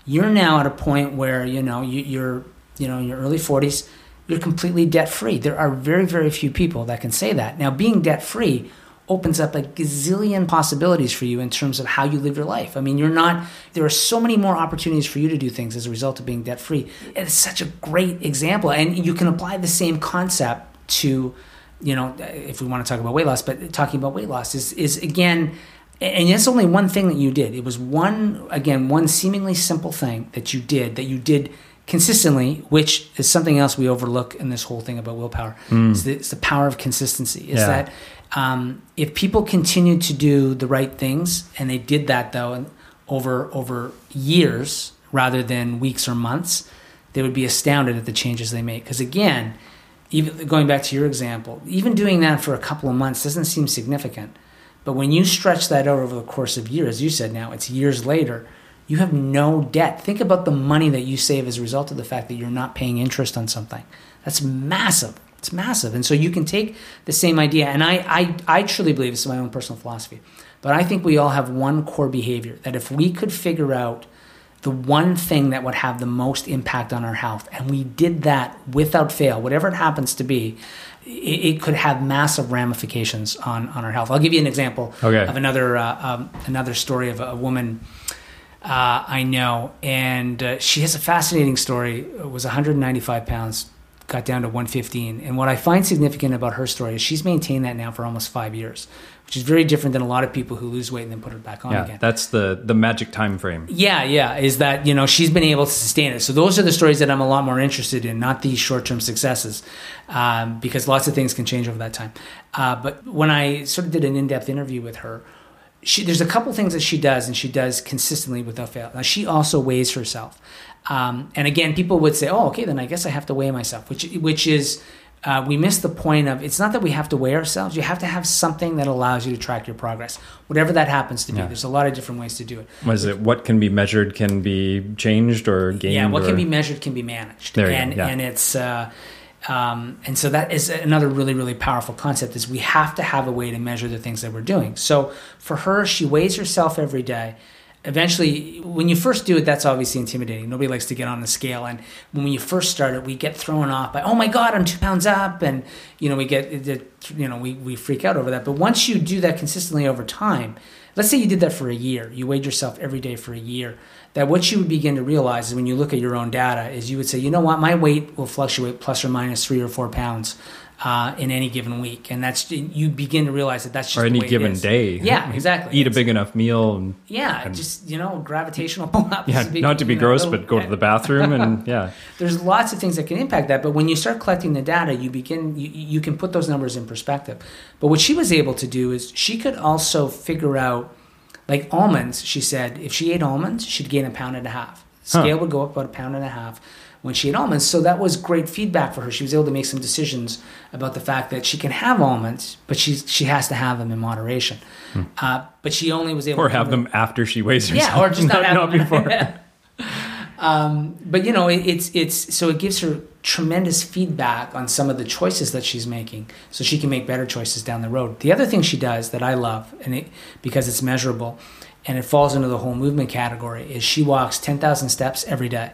You're now at a point where you know you, you're you know in your early 40s. You're completely debt free. There are very very few people that can say that. Now, being debt free opens up a gazillion possibilities for you in terms of how you live your life. I mean, you're not, there are so many more opportunities for you to do things as a result of being debt free. It's such a great example. And you can apply the same concept to, you know, if we want to talk about weight loss, but talking about weight loss is, is again, and it's only one thing that you did. It was one, again, one seemingly simple thing that you did, that you did consistently, which is something else we overlook in this whole thing about willpower. It's, the, it's the power of consistency. Is Yeah. that um, if people continued to do the right things, and they did that though, over over years rather than weeks or months, they would be astounded at the changes they make. Because again, even going back to your example, even doing that for a couple of months doesn't seem significant. But when you stretch that out over the course of years, you said now, it's years later, you have no debt. Think about the money that you save as a result of the fact that you're not paying interest on something. That's massive. It's massive. And so you can take the same idea, and I, I, I truly believe this is my own personal philosophy, but I think we all have one core behavior that if we could figure out the one thing that would have the most impact on our health, and we did that without fail, whatever it happens to be, it, it could have massive ramifications on, on our health. I'll give you an example Okay. of another uh, um, another story of a, woman uh, I know, and uh, she has a fascinating story. It was 195 pounds, got down to 115. And what I find significant about her story is she's maintained that now for almost five years, which is very different than a lot of people who lose weight and then put it back on Yeah, again. that's the the magic time frame. Yeah, yeah, is that you know she's been able to sustain it. So those are the stories that I'm a lot more interested in, not these short-term successes, um, because lots of things can change over that time. Uh, but when I sort of did an in-depth interview with her, she, there's a couple things that she does, and she does consistently without fail. Now she also weighs herself, um, and again, people would say, "Oh, okay, then I guess I have to weigh myself," which which is. Uh, we miss the point of it's not that we have to weigh ourselves. You have to have something that allows you to track your progress, whatever that happens to be. Yeah. There's a lot of different ways to do it. Was it what can be measured can be changed or gained? Yeah, what or- can be measured can be managed. There you go, and yeah. and it's uh, um, and so that is another really really powerful concept is we have to have a way to measure the things that we're doing. So for her, she weighs herself every day. Eventually, when you first do it, that's obviously intimidating. Nobody likes to get on the scale, and when you first start it, we get thrown off by, "Oh my God, I'm two pounds up," and you know we get, you know, we we freak out over that. But once you do that consistently over time, let's say you did that for a year, you weighed yourself every day for a year. That what you would begin to realize is when you look at your own data is you would say, you know what, my weight will fluctuate plus or minus three or four pounds uh, in any given week, and that's you begin to realize that that's just or any given day. Yeah, exactly. Eat a big enough meal and yeah, just you know, gravitational pull up. yeah, not to be gross, but go to the bathroom and yeah. There's lots of things that can impact that, but when you start collecting the data, you begin you, you can put those numbers in perspective. But what she was able to do is she could also figure out, like almonds. She said if she ate almonds, she'd gain a pound and a half. Huh. Scale would go up about a pound and a half when she ate almonds. So that was great feedback for her. She was able to make some decisions about the fact that she can have almonds, but she's she has to have them in moderation. Uh, but she only was able Hmm. Or to have them after she weighs herself. yeah, or just not, not them. before. um, but you know, it, it's it's so it gives her tremendous feedback on some of the choices that she's making, so she can make better choices down the road. The other thing she does that I love, and it because it's measurable, and it falls into the whole movement category, is she walks ten thousand steps every day.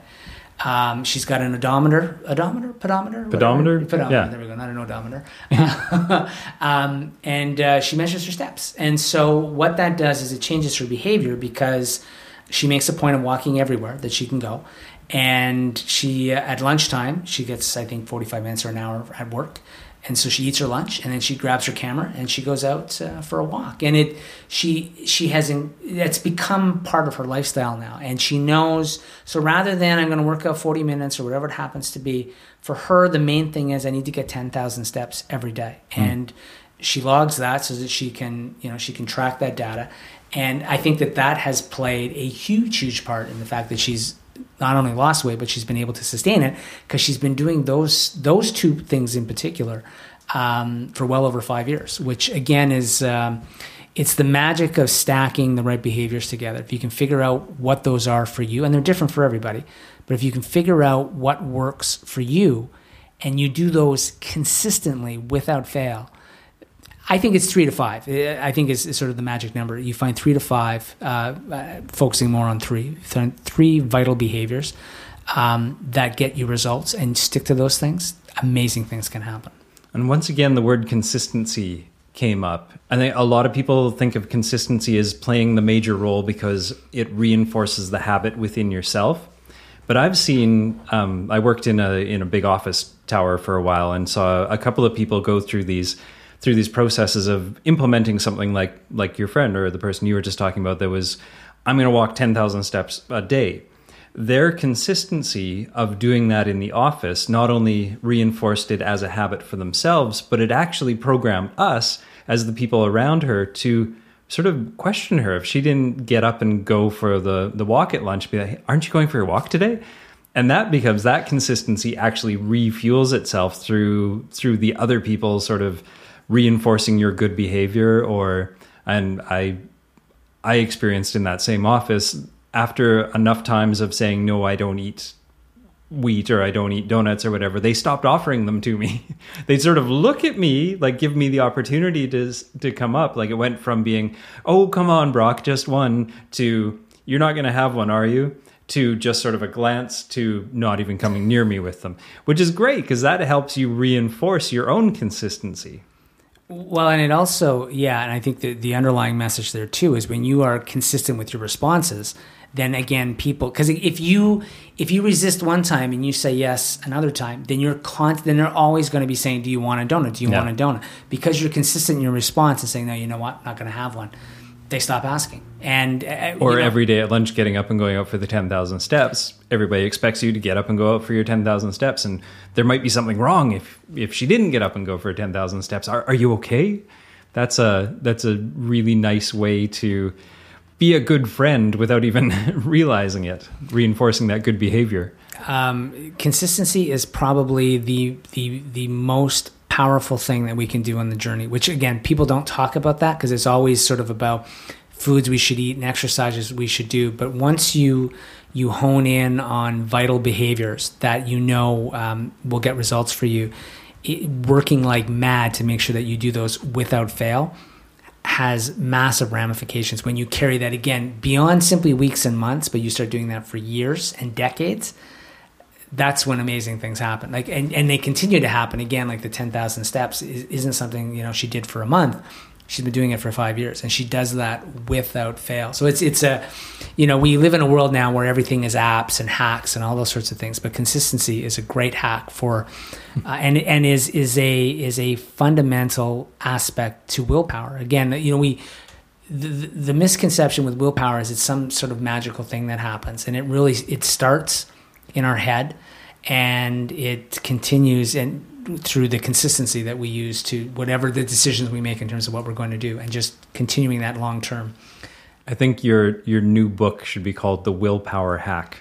Um, she's got an odometer, odometer, pedometer, whatever. Pedometer? pedometer. Yeah. There we go. Not an odometer. um, and uh, she measures her steps. And so what that does is it changes her behavior because she makes a point of walking everywhere that she can go. And she uh, at lunchtime she gets I think forty five minutes or an hour at work. And so she eats her lunch, and then she grabs her camera and she goes out uh, for a walk. And it, she, she has, in, it's become part of her lifestyle now. And she knows. So rather than I'm going to work out 40 minutes or whatever it happens to be, for her the main thing is I need to get 10,000 steps every day. And she logs that so that she can, you know, she can track that data. And I think that that has played a huge, huge part in the fact that she's not only lost weight, but she's been able to sustain it because she's been doing those those two things in particular um, for well over five years, which again is um, it's the magic of stacking the right behaviors together. If you can figure out what those are for you, and they're different for everybody, but if you can figure out what works for you and you do those consistently without fail, I think it's three to five. I think is, sort of the magic number. You find three to five, uh, uh, focusing more on three, three vital behaviors um, that get you results, and stick to those things. Amazing things can happen. And once again, the word consistency came up. I think a lot of people think of consistency as playing the major role because it reinforces the habit within yourself. But I've seen. Um, I worked in a in a big office tower for a while and saw a couple of people go through these through these processes of implementing something like like your friend or the person you were just talking about that was I'm going to walk 10,000 steps a day. Their consistency of doing that in the office not only reinforced it as a habit for themselves, but it actually programmed us as the people around her to sort of question her if she didn't get up and go for the the walk at lunch be like aren't you going for your walk today and that becomes that consistency actually refuels itself through through the other people sort of reinforcing your good behavior or and I I experienced in that same office after enough times of saying no I don't eat wheat or I don't eat donuts or whatever they stopped offering them to me. They'd sort of look at me like give me the opportunity to to come up. Like it went from being oh come on Brock just one to you're not going to have one are you? to just sort of a glance to not even coming near me with them which is great because that helps you reinforce your own consistency well, and it also, yeah, and I think the, the underlying message there too is when you are consistent with your responses, then again, people, because if you if you resist one time and you say yes another time, then you're con- then they're always going to be saying, "Do you want a donut? Do you yeah. want a donut?" Because you're consistent in your response and saying, "No, you know what, I'm not going to have one." They stop asking. And uh, or know, every day at lunch, getting up and going out for the ten thousand steps. Everybody expects you to get up and go out for your ten thousand steps, and there might be something wrong if if she didn't get up and go for ten thousand steps. Are, are you okay? That's a that's a really nice way to be a good friend without even realizing it, reinforcing that good behavior. Um, consistency is probably the the the most powerful thing that we can do on the journey, which again, people don't talk about that because it's always sort of about foods we should eat and exercises we should do. But once you you hone in on vital behaviors that you know um, will get results for you, it, working like mad to make sure that you do those without fail has massive ramifications when you carry that again beyond simply weeks and months, but you start doing that for years and decades that's when amazing things happen. Like, and, and they continue to happen again. Like the ten thousand steps is, not something you know she did for a month. She's been doing it for five years, and she does that without fail. So it's it's a, you know, we live in a world now where everything is apps and hacks and all those sorts of things. But consistency is a great hack for, uh, and and is is a is a fundamental aspect to willpower. Again, you know, we the, the, misconception with willpower is it's some sort of magical thing that happens and it really it starts in our head, and it continues and through the consistency that we use to whatever the decisions we make in terms of what we're going to do, and just continuing that long term. I think your your new book should be called The Willpower Hack.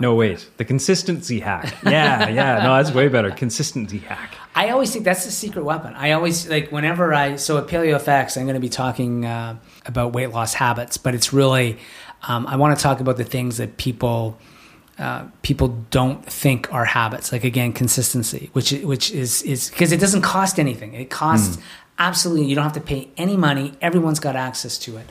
No, wait, the consistency hack. Yeah, yeah, no, that's way better. Consistency hack. I always think that's the secret weapon. I always like whenever I so at PaleoFX, I'm going to be talking uh, about weight loss habits, but it's really um, I want to talk about the things that people uh, people don't think are habits. Like again, consistency, which which is is because it doesn't cost anything. It costs mm. absolutely. You don't have to pay any money. Everyone's got access to it,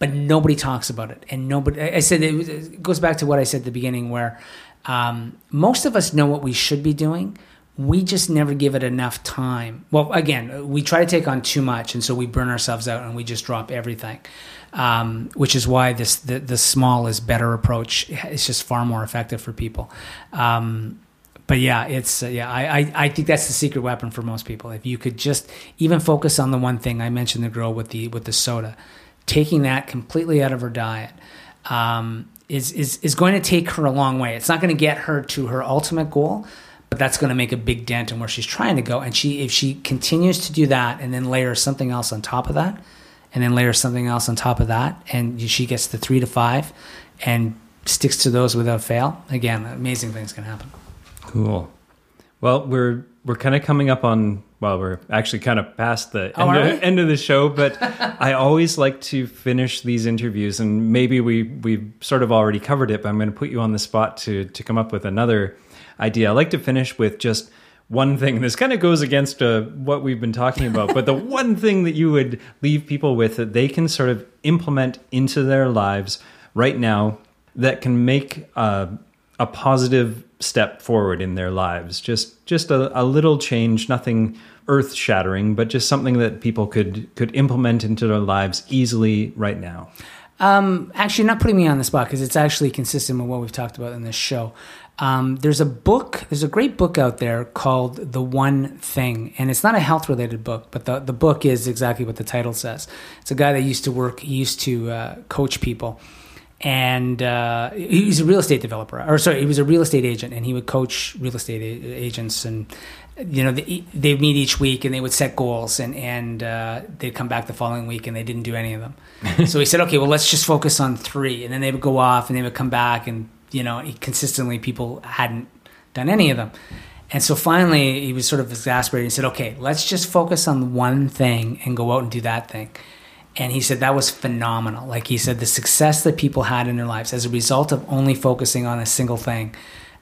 but nobody talks about it. And nobody. I said it, it goes back to what I said at the beginning, where um, most of us know what we should be doing. We just never give it enough time. Well, again, we try to take on too much, and so we burn ourselves out, and we just drop everything um, which is why this the, the small is better approach is just far more effective for people. Um, but yeah, it's uh, yeah. I, I, I think that's the secret weapon for most people. If you could just even focus on the one thing I mentioned, the girl with the with the soda, taking that completely out of her diet. Um, is, is is going to take her a long way. It's not going to get her to her ultimate goal, but that's going to make a big dent in where she's trying to go. And she, if she continues to do that, and then layer something else on top of that, and then layer something else on top of that, and she gets the three to five, and sticks to those without fail. Again, amazing things can happen. Cool. Well, we're we're kind of coming up on well, we're actually kind of past the Oh, end, of, end of the show, but I always like to finish these interviews, and maybe we we've sort of already covered it, but I'm going to put you on the spot to to come up with another idea. I like to finish with just one thing. This kind of goes against uh, what we've been talking about, but the one thing that you would leave people with that they can sort of implement into their lives right now that can make uh, a positive step forward in their lives. Just just a, a little change, nothing earth shattering, but just something that people could could implement into their lives easily right now. Um, actually, not putting me on the spot because it's actually consistent with what we've talked about in this show. Um, there's a book, there's a great book out there called The One Thing, and it's not a health related book, but the, the book is exactly what the title says. It's a guy that used to work, he used to uh, coach people, and uh, he's a real estate developer, or sorry, he was a real estate agent, and he would coach real estate a- agents and you know, they, they meet each week and they would set goals and, and uh, they'd come back the following week and they didn't do any of them. so he said, okay, well, let's just focus on three. And then they would go off and they would come back and, you know, consistently people hadn't done any of them. And so finally he was sort of exasperated. He said, okay, let's just focus on one thing and go out and do that thing. And he said that was phenomenal. Like he said, the success that people had in their lives as a result of only focusing on a single thing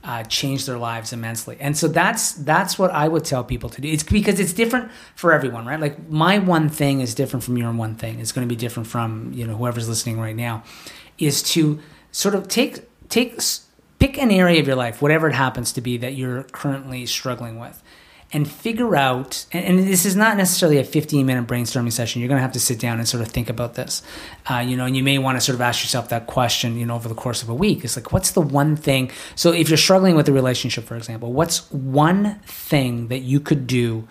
uh, changed their lives immensely. And so that's that's what I would tell people to do. It's because it's different for everyone, right? Like my one thing is different from your one thing. It's going to be different from you know whoever's listening right now. Is to sort of take take pick an area of your life, whatever it happens to be that you're currently struggling with, and figure out. And, and this is not necessarily a 15 minute brainstorming session. You're going to have to sit down and sort of think about this, uh, you know. And you may want to sort of ask yourself that question, you know, over the course of a week. It's like, what's the one thing? So if you're struggling with a relationship, for example, what's one thing that you could do?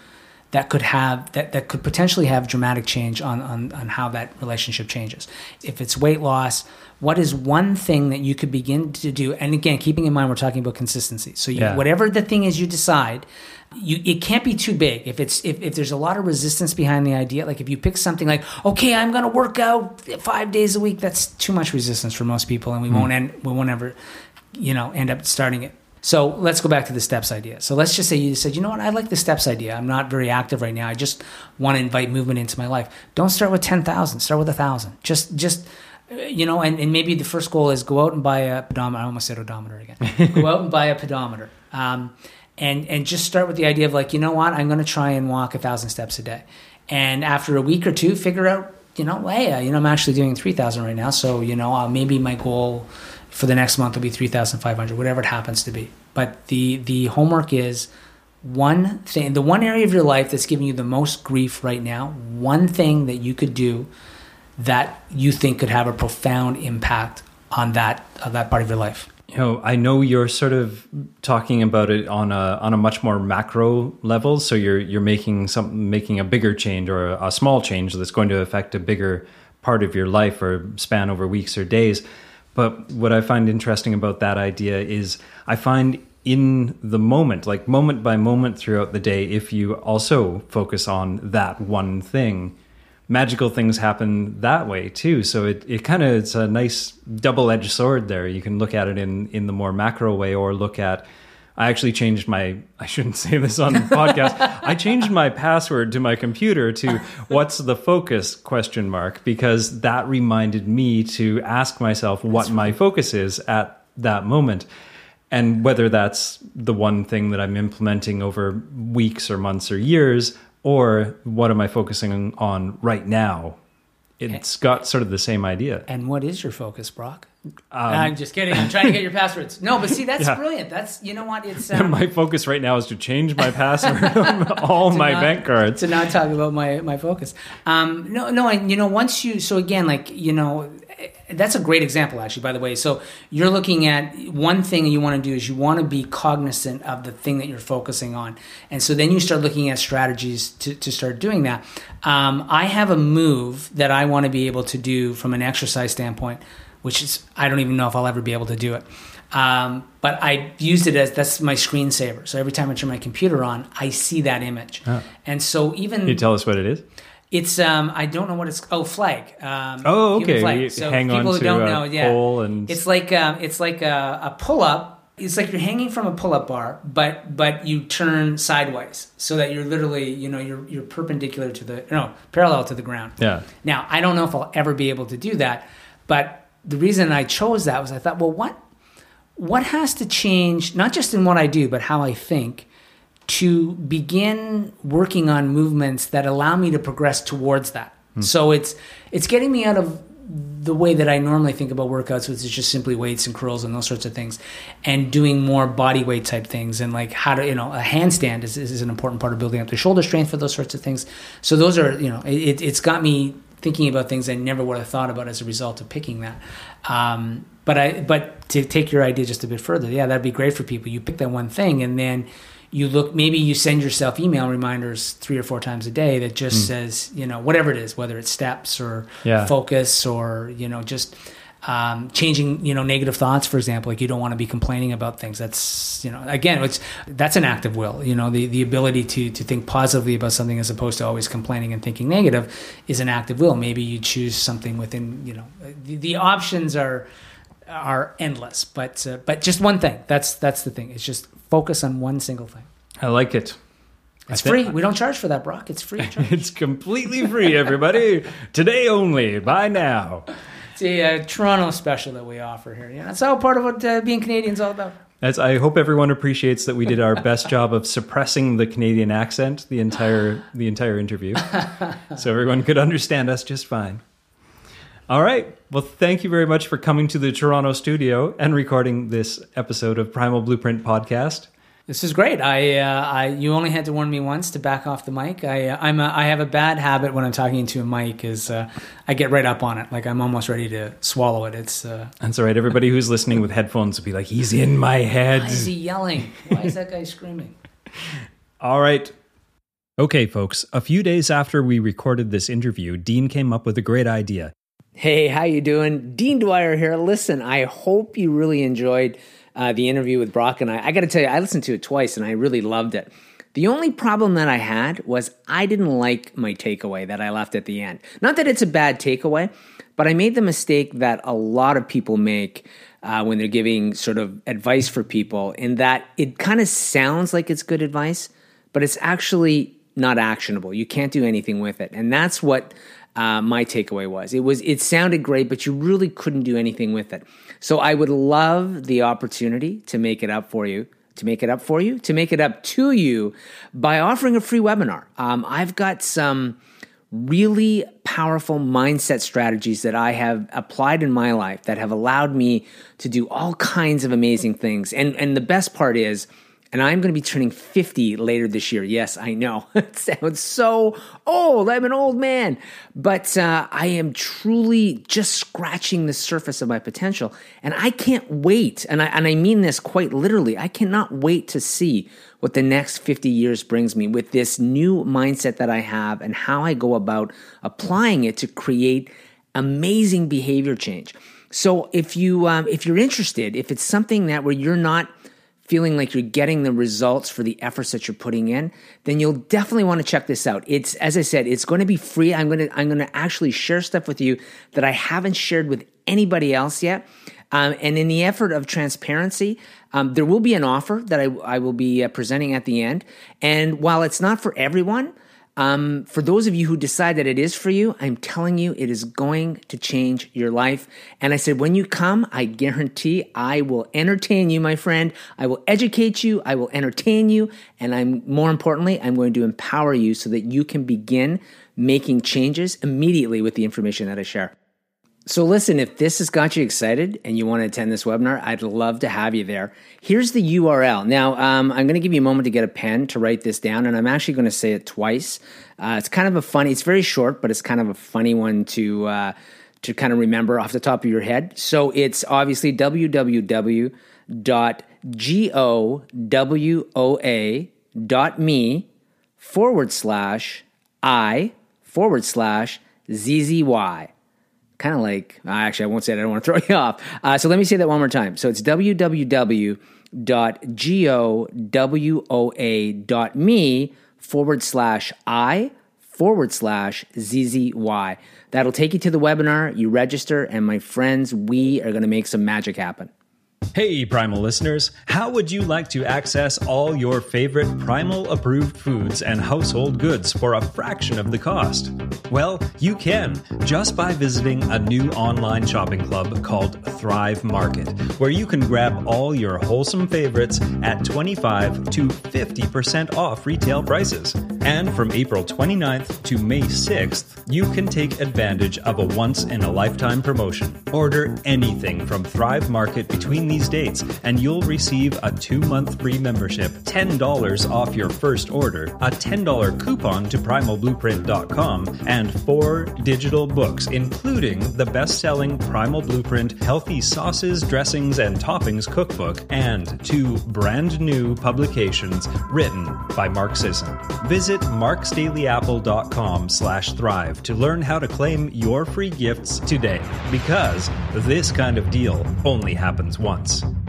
that could have that, that could potentially have dramatic change on, on on how that relationship changes if it's weight loss what is one thing that you could begin to do and again keeping in mind we're talking about consistency so you, Yeah. whatever the thing is you decide you it can't be too big if it's if, if there's a lot of resistance behind the idea like if you pick something like okay i'm to work out five days a week that's too much resistance for most people and we won't end we won't ever you know end up starting it so let's go back to the steps idea. So let's just say you said, you know what, I like the steps idea. I'm not very active right now. I just want to invite movement into my life. Don't start with 10,000, start with a thousand. Just, just, you know, and, and maybe the first goal is go out and buy a pedometer. I almost said odometer again. go out and buy a pedometer. Um, and, and just start with the idea of like, you know what, I'm going to try and walk a thousand steps a day. And after a week or two, figure out, you know, hey, uh, you know, I'm actually doing 3,000 right now. So, you know, uh, maybe my goal for the next month will be 3500 whatever it happens to be but the the homework is one thing the one area of your life that's giving you the most grief right now one thing that you could do that you think could have a profound impact on that on that part of your life You know, I know you're sort of talking about it on a on a much more macro level. So you're you're making some making a bigger change or a, a small change that's going to affect a bigger part of your life or span over weeks or days. But what I find interesting about that idea is I find in the moment, like moment by moment throughout the day, if you also focus on that one thing, magical things happen that way too. So it, it kind of it's a nice double edged sword there. You can look at it in in the more macro way, or look at. I actually changed my. I shouldn't say this on the podcast. I changed my password to my computer to "What's the focus?" question mark because that reminded me to ask myself what my focus is at that moment, and whether that's the one thing that I'm implementing over weeks or months or years, or what am I focusing on right now? It's got sort of the same idea. and what is your focus brock i'm just kidding i'm trying to get your passwords no but see that's Yeah. brilliant that's you know what it's um, my focus right now is to change my password on all my not- bank cards. to not talk about my my focus. Um, no, no, and you know, once you so again, like you know, that's a great example actually. By the way, so you're looking at one thing you want to do is you want to be cognizant of the thing that you're focusing on, and so then you start looking at strategies to to start doing that. Um, I have a move that I want to be able to do from an exercise standpoint, which is I don't even know if I'll ever be able to do it. Um, but I used it as that's my screensaver. So every time I turn my computer on, I see that image. And so even Can you tell us what it is? It's um I don't know what it's oh flag um Oh, okay. flag. So hang people on who to don't know yeah and- it's like um it's like a, a pull up it's like you're hanging from a pull-up bar, but but you turn sideways so that you're literally, you know, you're you're perpendicular to the no parallel to the ground. Yeah. Now I don't know if I'll ever be able to do that, but the reason I chose that was I thought, well, what what has to change, not just in what I do, but how I think, to begin working on movements that allow me to progress towards that. So it's it's getting me out of the way that I normally think about workouts, which is just simply weights and curls and those sorts of things, and doing more body weight type things, and like how to, you know, a handstand is, is an important part of building up the shoulder strength for those sorts of things. So those are, you know, it, it's got me thinking about things I never would have thought about as a result of picking that. Um, but I, but to take your idea just a bit further, yeah, that'd be great for people. You pick that one thing, and then you look maybe you send yourself email reminders three or four times a day that just says you know whatever it is whether it's steps or Yeah. focus or you know just um, changing you know negative thoughts for example like you don't want to be complaining about things. That's you know again it's that's an act of will. You know the, the ability to to think positively about something as opposed to always complaining and thinking negative is an act of will. Maybe you choose something within you know the, the options are are endless but uh, but just one thing that's that's the thing it's just focus on one single thing I like it. it's free we don't charge for that brock it's free. It's completely free, everybody. Today only. Buy now. it's a uh, toronto special that we offer here yeah that's all part of what uh, being canadian is all about As I hope everyone appreciates that we did our best job of suppressing the Canadian accent the entire the entire interview, so everyone could understand us just fine. All right. Well, thank you very much for coming to the Toronto studio and recording this episode of Primal Blueprint podcast. This is great. I, uh, I, you only had to warn me once to back off the mic. I, uh, I'm, a, I have a bad habit when I'm talking to a mic. Is uh, I get right up on it, like I'm almost ready to swallow it. It's uh, That's all right. Everybody who's listening with headphones will be like, "He's in my head." why is he yelling? Why is that guy screaming? All right. Okay, folks. A few days after we recorded this interview, Dean came up with a great idea. Hey, how you doing? Dean Dwyer here. Listen, I hope you really enjoyed uh, the interview with Brock and I. I got to tell you, I listened to it twice and I really loved it. The only problem that I had was I didn't like my takeaway that I left at the end. Not that it's a bad takeaway, but I made the mistake that a lot of people make uh, when they're giving sort of advice for people, in that it kind of sounds like it's good advice, but it's actually not actionable. You can't do anything with it, and that's what uh, my takeaway was. It was it sounded great, but you really couldn't do anything with it. So I would love the opportunity to make it up for you. To make it up for you, to make it up to you by offering a free webinar. Um, I've got some really powerful mindset strategies that I have applied in my life that have allowed me to do all kinds of amazing things. And and the best part is and I'm going to be turning 50 later this year. Yes, I know. it sounds so old. I'm an old man. But uh, I am truly just scratching the surface of my potential. And I can't wait. And I, and I mean this quite literally. I cannot wait to see what the next 50 years brings me with this new mindset that I have and how I go about applying it to create amazing behavior change. So if you um, if you're interested, if it's something that where you're not feeling like you're getting the results for the efforts that you're putting in, then you'll definitely want to check this out. It's as I said, it's going to be free. I'm going to I'm going to actually share stuff with you that I haven't shared with anybody else yet. Um, and in the effort of transparency, um, there will be an offer that I, I will be uh, presenting at the end. And while it's not for everyone, um, for those of you who decide that it is for you, I'm telling you, it is going to change your life. And I said, when you come, I guarantee I will entertain you, my friend. I will educate you. I will entertain you. And I'm more importantly, I'm going to empower you so that you can begin making changes immediately with the information that I share. So, listen, if this has got you excited and you want to attend this webinar, I'd love to have you there. Here's the URL. Now, um, I'm going to give you a moment to get a pen to write this down, and I'm actually going to say it twice. Uh, it's kind of a funny, it's very short, but it's kind of a funny one to, uh, to kind of remember off the top of your head. So, it's obviously www.gowoa.me forward slash I forward slash ZZY kind of like actually i won't say it i don't want to throw you off. Uh, so let me say that one more time. So it's www.gowoa.me forward slash i forward slash zzy that'll take you to the webinar. You register and my friends we are going to make some magic happen Hey, Primal listeners, how would you like to access all your favorite Primal approved foods and household goods for a fraction of the cost? Well, you can just by visiting a new online shopping club called Thrive Market, where you can grab all your wholesome favorites at 25 to 50% off retail prices. And from April 29th to May 6th, you can take advantage of a once in a lifetime promotion. Order anything from Thrive Market between these dates, and you'll receive a two month free membership, $10 off your first order, a $10 coupon to primalblueprint.com, and four digital books, including the best selling Primal Blueprint Healthy Sauces, Dressings, and Toppings Cookbook, and two brand new publications written by Mark Sisson. Visit marksdailyapple.com slash thrive to learn how to claim your free gifts today, because this kind of deal only happens once. Thoughts